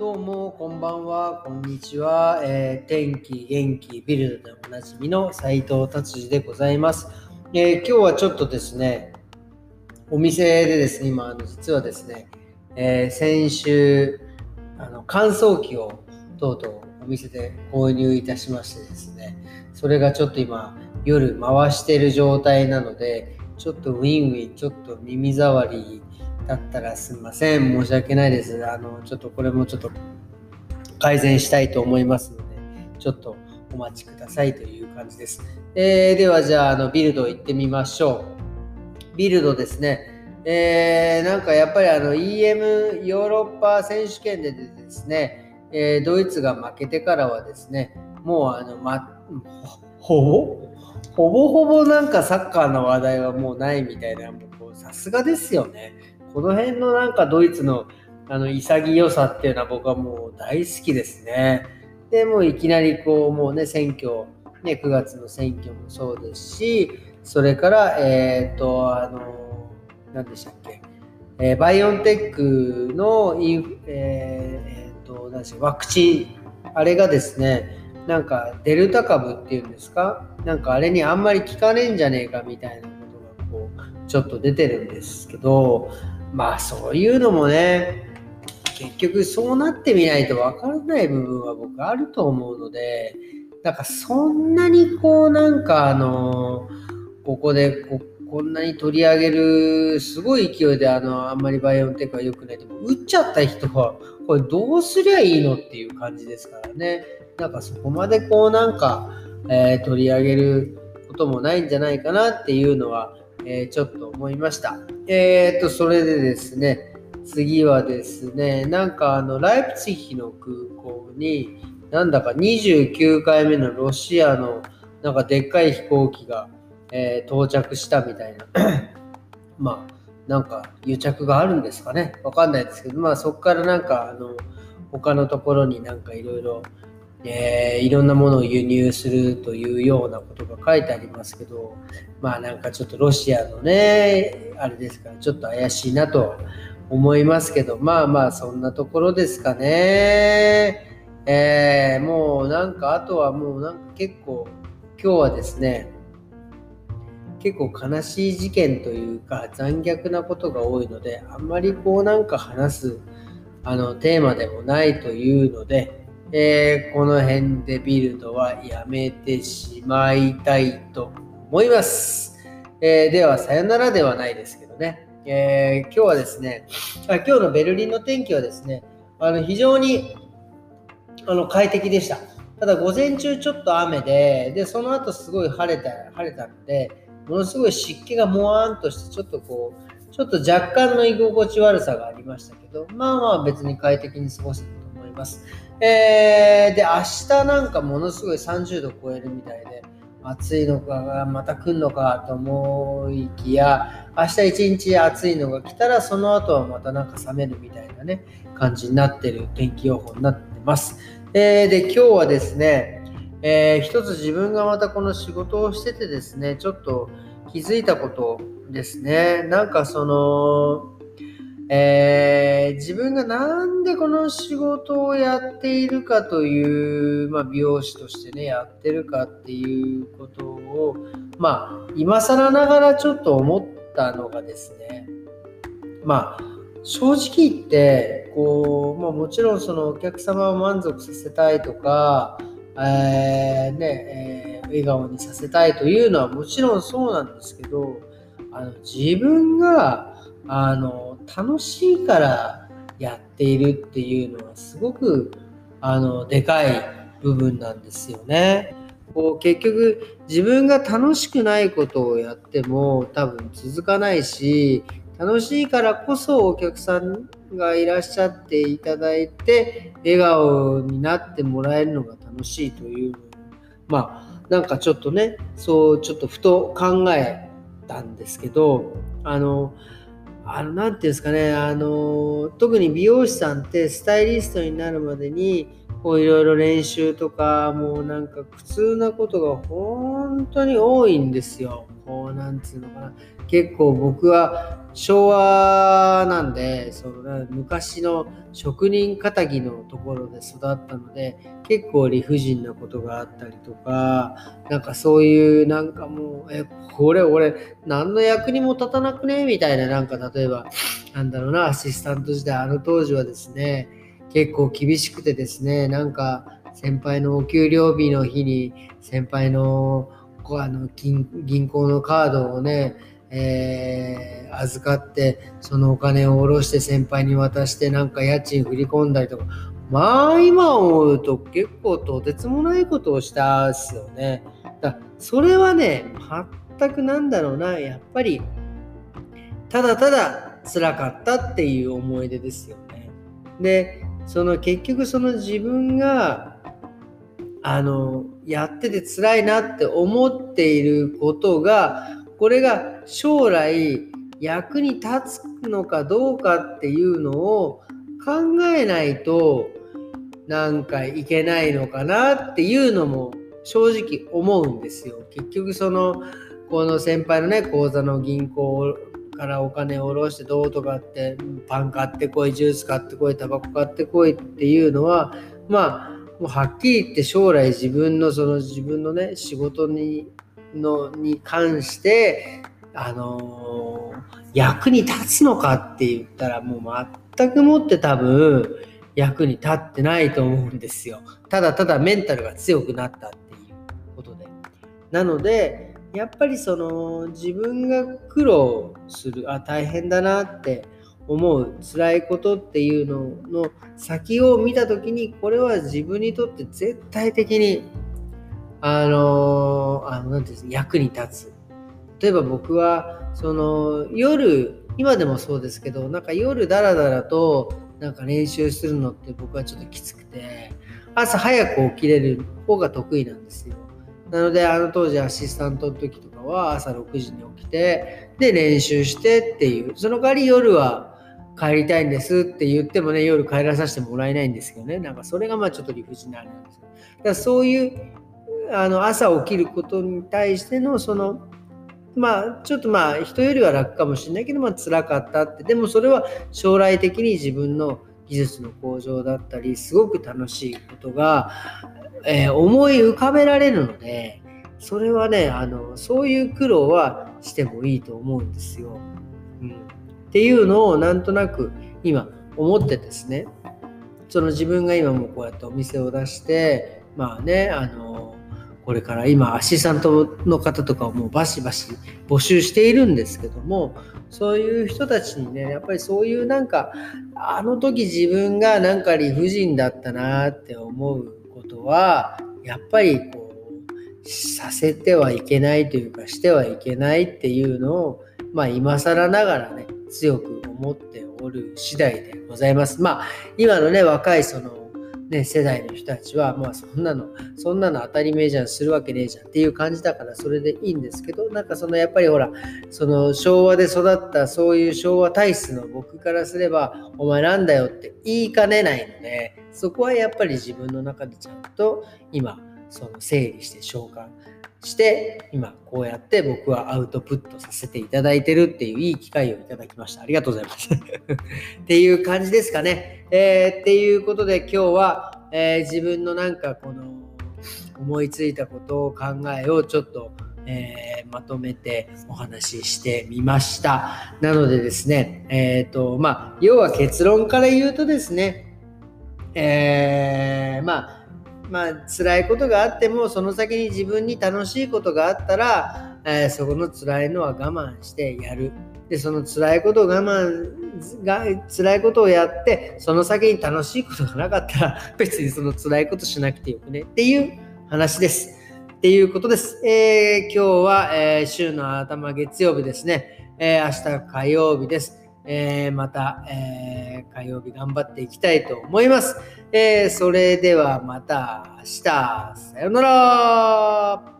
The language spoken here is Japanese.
どうも、こんばんは、こんにちは。えー、天気、元気、ビルドでおなじみの斉藤達治でございます、えー、今日はちょっとですね、お店でですね、今、あの実はですね、えー、先週、あの乾燥機をとうとうお店で購入いたしましてですね、それがちょっと今、夜回してる状態なので、ちょっとウィンウィン、ちょっと耳障りだったらすみません。申し訳ないです。あの、ちょっとこれもちょっと改善したいと思いますので、ちょっとお待ちくださいという感じです。えー、ではじゃあ、あの、ビルド行ってみましょう。ビルドですね。えー、なんかやっぱりあの EM ヨーロッパ選手権でですね、えー、ドイツが負けてからはですね、もうあの、ま、ほぼほぼほぼなんかサッカーの話題はもうないみたいな、さすがですよね。この辺のなんかドイツのあの潔さっていうのは僕はもう大好きですね。でもういきなりこうもうね選挙、ね、9月の選挙もそうですし、それから、えっ、と、あの、何でしたっけ、えー、バイオンテックのイン、えー、えー、と何でしワクチン、あれがですね、なんかデルタ株っていうんですか、なんかあれにあんまり効かねえんじゃねえかみたいなことがこうちょっと出てるんですけど、まあそういうのもね、結局そうなってみないとわからない部分は僕あると思うので、なんかそんなにこうなんかあの、ここでここんなに取り上げるすごい勢いであのあんまりバイオンテックは良くないでも打っちゃった人はこれどうすりゃいいのっていう感じですからねなんかそこまでこうなんか、えー、取り上げることもないんじゃないかなっていうのはえー、ちょっと思いました。えー、と、それでですね、次はですね、なんかあの、ライプツィヒの空港に、なんだか29回目のロシアのなんかでっかい飛行機が、えー、到着したみたいな。まあ、なんか癒着があるんですかね。わかんないですけど、まあそこからなんかあの、他のところになんかいろいろえー、いろんなものを輸入するというようなことが書いてありますけど、まあなんかちょっとロシアのね、あれですから、ちょっと怪しいなと思いますけど、まあまあそんなところですかね。えー、もうなんかあとはもうなんか結構今日はですね、結構悲しい事件というか残虐なことが多いので、あんまりこうなんか話すあのテーマでもないというので、えー、この辺でビルドはやめてしまいたいと思います。えー、では、さよならではないですけどね。えー、今日はですねあ、今日のベルリンの天気はですね、あの非常にあの快適でした。ただ、午前中ちょっと雨で、で、その後すごい晴れた、晴れたので、ものすごい湿気がもわーんとして、ちょっとこう、ちょっと若干の居心地悪さがありましたけど、まあまあ別に快適に過ごせたと思います。えー、で、明日なんかものすごい30度超えるみたいで、暑いのかまた来るのかと思いきや、明日一日暑いのが来たら、その後はまたなんか冷めるみたいなね、感じになってる天気予報になってます。えー、で、今日はですね、えー、一つ自分がまたこの仕事をしててですね、ちょっと気づいたことですね。なんかその、えー、自分がなんでこの仕事をやっているかという、まあ、美容師としてね、やってるかっていうことを、まあ、今更ながらちょっと思ったのがですね、まあ、正直言って、こう、まあ、もちろんそのお客様を満足させたいとか、えー、ね、えー、笑顔にさせたいというのはもちろんそうなんですけど、あの自分があの楽しいからやっているっていうのはすごくあのでかい部分なんですよね。こう結局自分が楽しくないことをやっても多分続かないし楽しいからこそお客さんがいらっしゃっていただいて笑顔になってもらえるのが楽しいというまあなんかちょっとねそうちょっとふと考えたんですけどあのあの、なんていうんですかね、あの、特に美容師さんってスタイリストになるまでに、こういろいろ練習とか、もうなんか苦痛なことが本当に多いんですよ。こう、なんつうのかな。結構僕は昭和なんで、その昔の職人仇のところで育ったので、結構理不尽なことがあったりとか、なんかそういうなんかもう、え、これ俺何の役にも立たなくね？みたいな、なんか例えば、なんだろうな、アシスタント時代、あの当時はですね、結構厳しくてですね、なんか先輩のお給料日の日に先輩のあの銀行のカードをね、えー、預かってそのお金を下ろして先輩に渡してなんか家賃振り込んだりとかまあ今思うと結構とてつもないことをしたっすよね。だそれはね全くなんだろうなやっぱりただただ辛かったっていう思い出ですよね。でその結局その自分があのやってて辛いなって思っていることがこれが将来役に立つのかどうかっていうのを考えないとなんかいけないのかなっていうのも正直思うんですよ。結局そのこの先輩のね口座の銀行からお金を下ろしてどうとかってパン買ってこいジュース買ってこいタバコ買ってこいっていうのはまあもうはっきり言って将来自分のその自分のね仕事にのに関してあのー、役に立つのかって言ったらもう全くもって多分役に立ってないと思うんですよ。ただただメンタルが強くなったっていうことで。なのでやっぱりその自分が苦労するあ大変だなって思う辛いことっていうのの先を見た時にこれは自分にとって絶対的にあのあのなんていうんですか役に立つ例えば僕はその夜今でもそうですけどなんか夜ダラダラとなんか練習するのって僕はちょっときつくて朝早く起きれる方が得意なんですよ。なのであの当時アシスタントの時とかは朝6時に起きてで練習してっていうその代わり夜は帰りたいんですって言ってもね夜帰らさせてもらえないんですけどね。なんかそれがまあちょっと理不尽なあれなんですよ。だからそういうあの朝起きることに対してのそのまあちょっとまあ人よりは楽かもしれないけどまあ辛かったって。でもそれは将来的に自分の技術の向上だったりすごく楽しいことが、えー、思い浮かべられるのでそれはねあのそういう苦労はしてもいいと思うんですよ。うん、っていうのをなんとなく今思ってですね。その自分が今もこうやってお店を出してまあねあのこれから今アシスタントの方とかをもうバシバシ募集しているんですけどもそういう人たちにねやっぱりそういうなんかあの時自分がなんか理不尽だったなって思うことはやっぱりこうさせてはいけないというかしてはいけないっていうのをまあ今更ながらね強く思っておる次第でございます。まあ今のね若いそのね、世代の人たちは、まあそんなの、そんなの当たり前じゃん、するわけねえじゃんっていう感じだからそれでいいんですけど、なんかそのやっぱりほら、その昭和で育ったそういう昭和体質の僕からすれば、お前なんだよって言いかねないので、そこはやっぱり自分の中でちゃんと今、その整理して召喚して今こうやって僕はアウトプットさせていただいてるっていういい機会をいただきました。ありがとうございます。っていう感じですかね。えー、っていうことで今日は、えー、自分のなんかこの思いついたことを考えをちょっと、えー、まとめてお話ししてみました。なのでですね、えっ、と、まあ、要は結論から言うとですね、えまあまあ辛いことがあってもその先に自分に楽しいことがあったら、えー、そこの辛いのは我慢してやるでその辛いことを我慢が辛いことをやってその先に楽しいことがなかったら 別にその辛いことしなくてよくねっていう話です。っていうことです。えー、今日は、えー、週の頭月曜日ですね。え、明日火曜日です。えー、また、えー、火曜日頑張っていきたいと思います。えー、それではまた明日。さようなら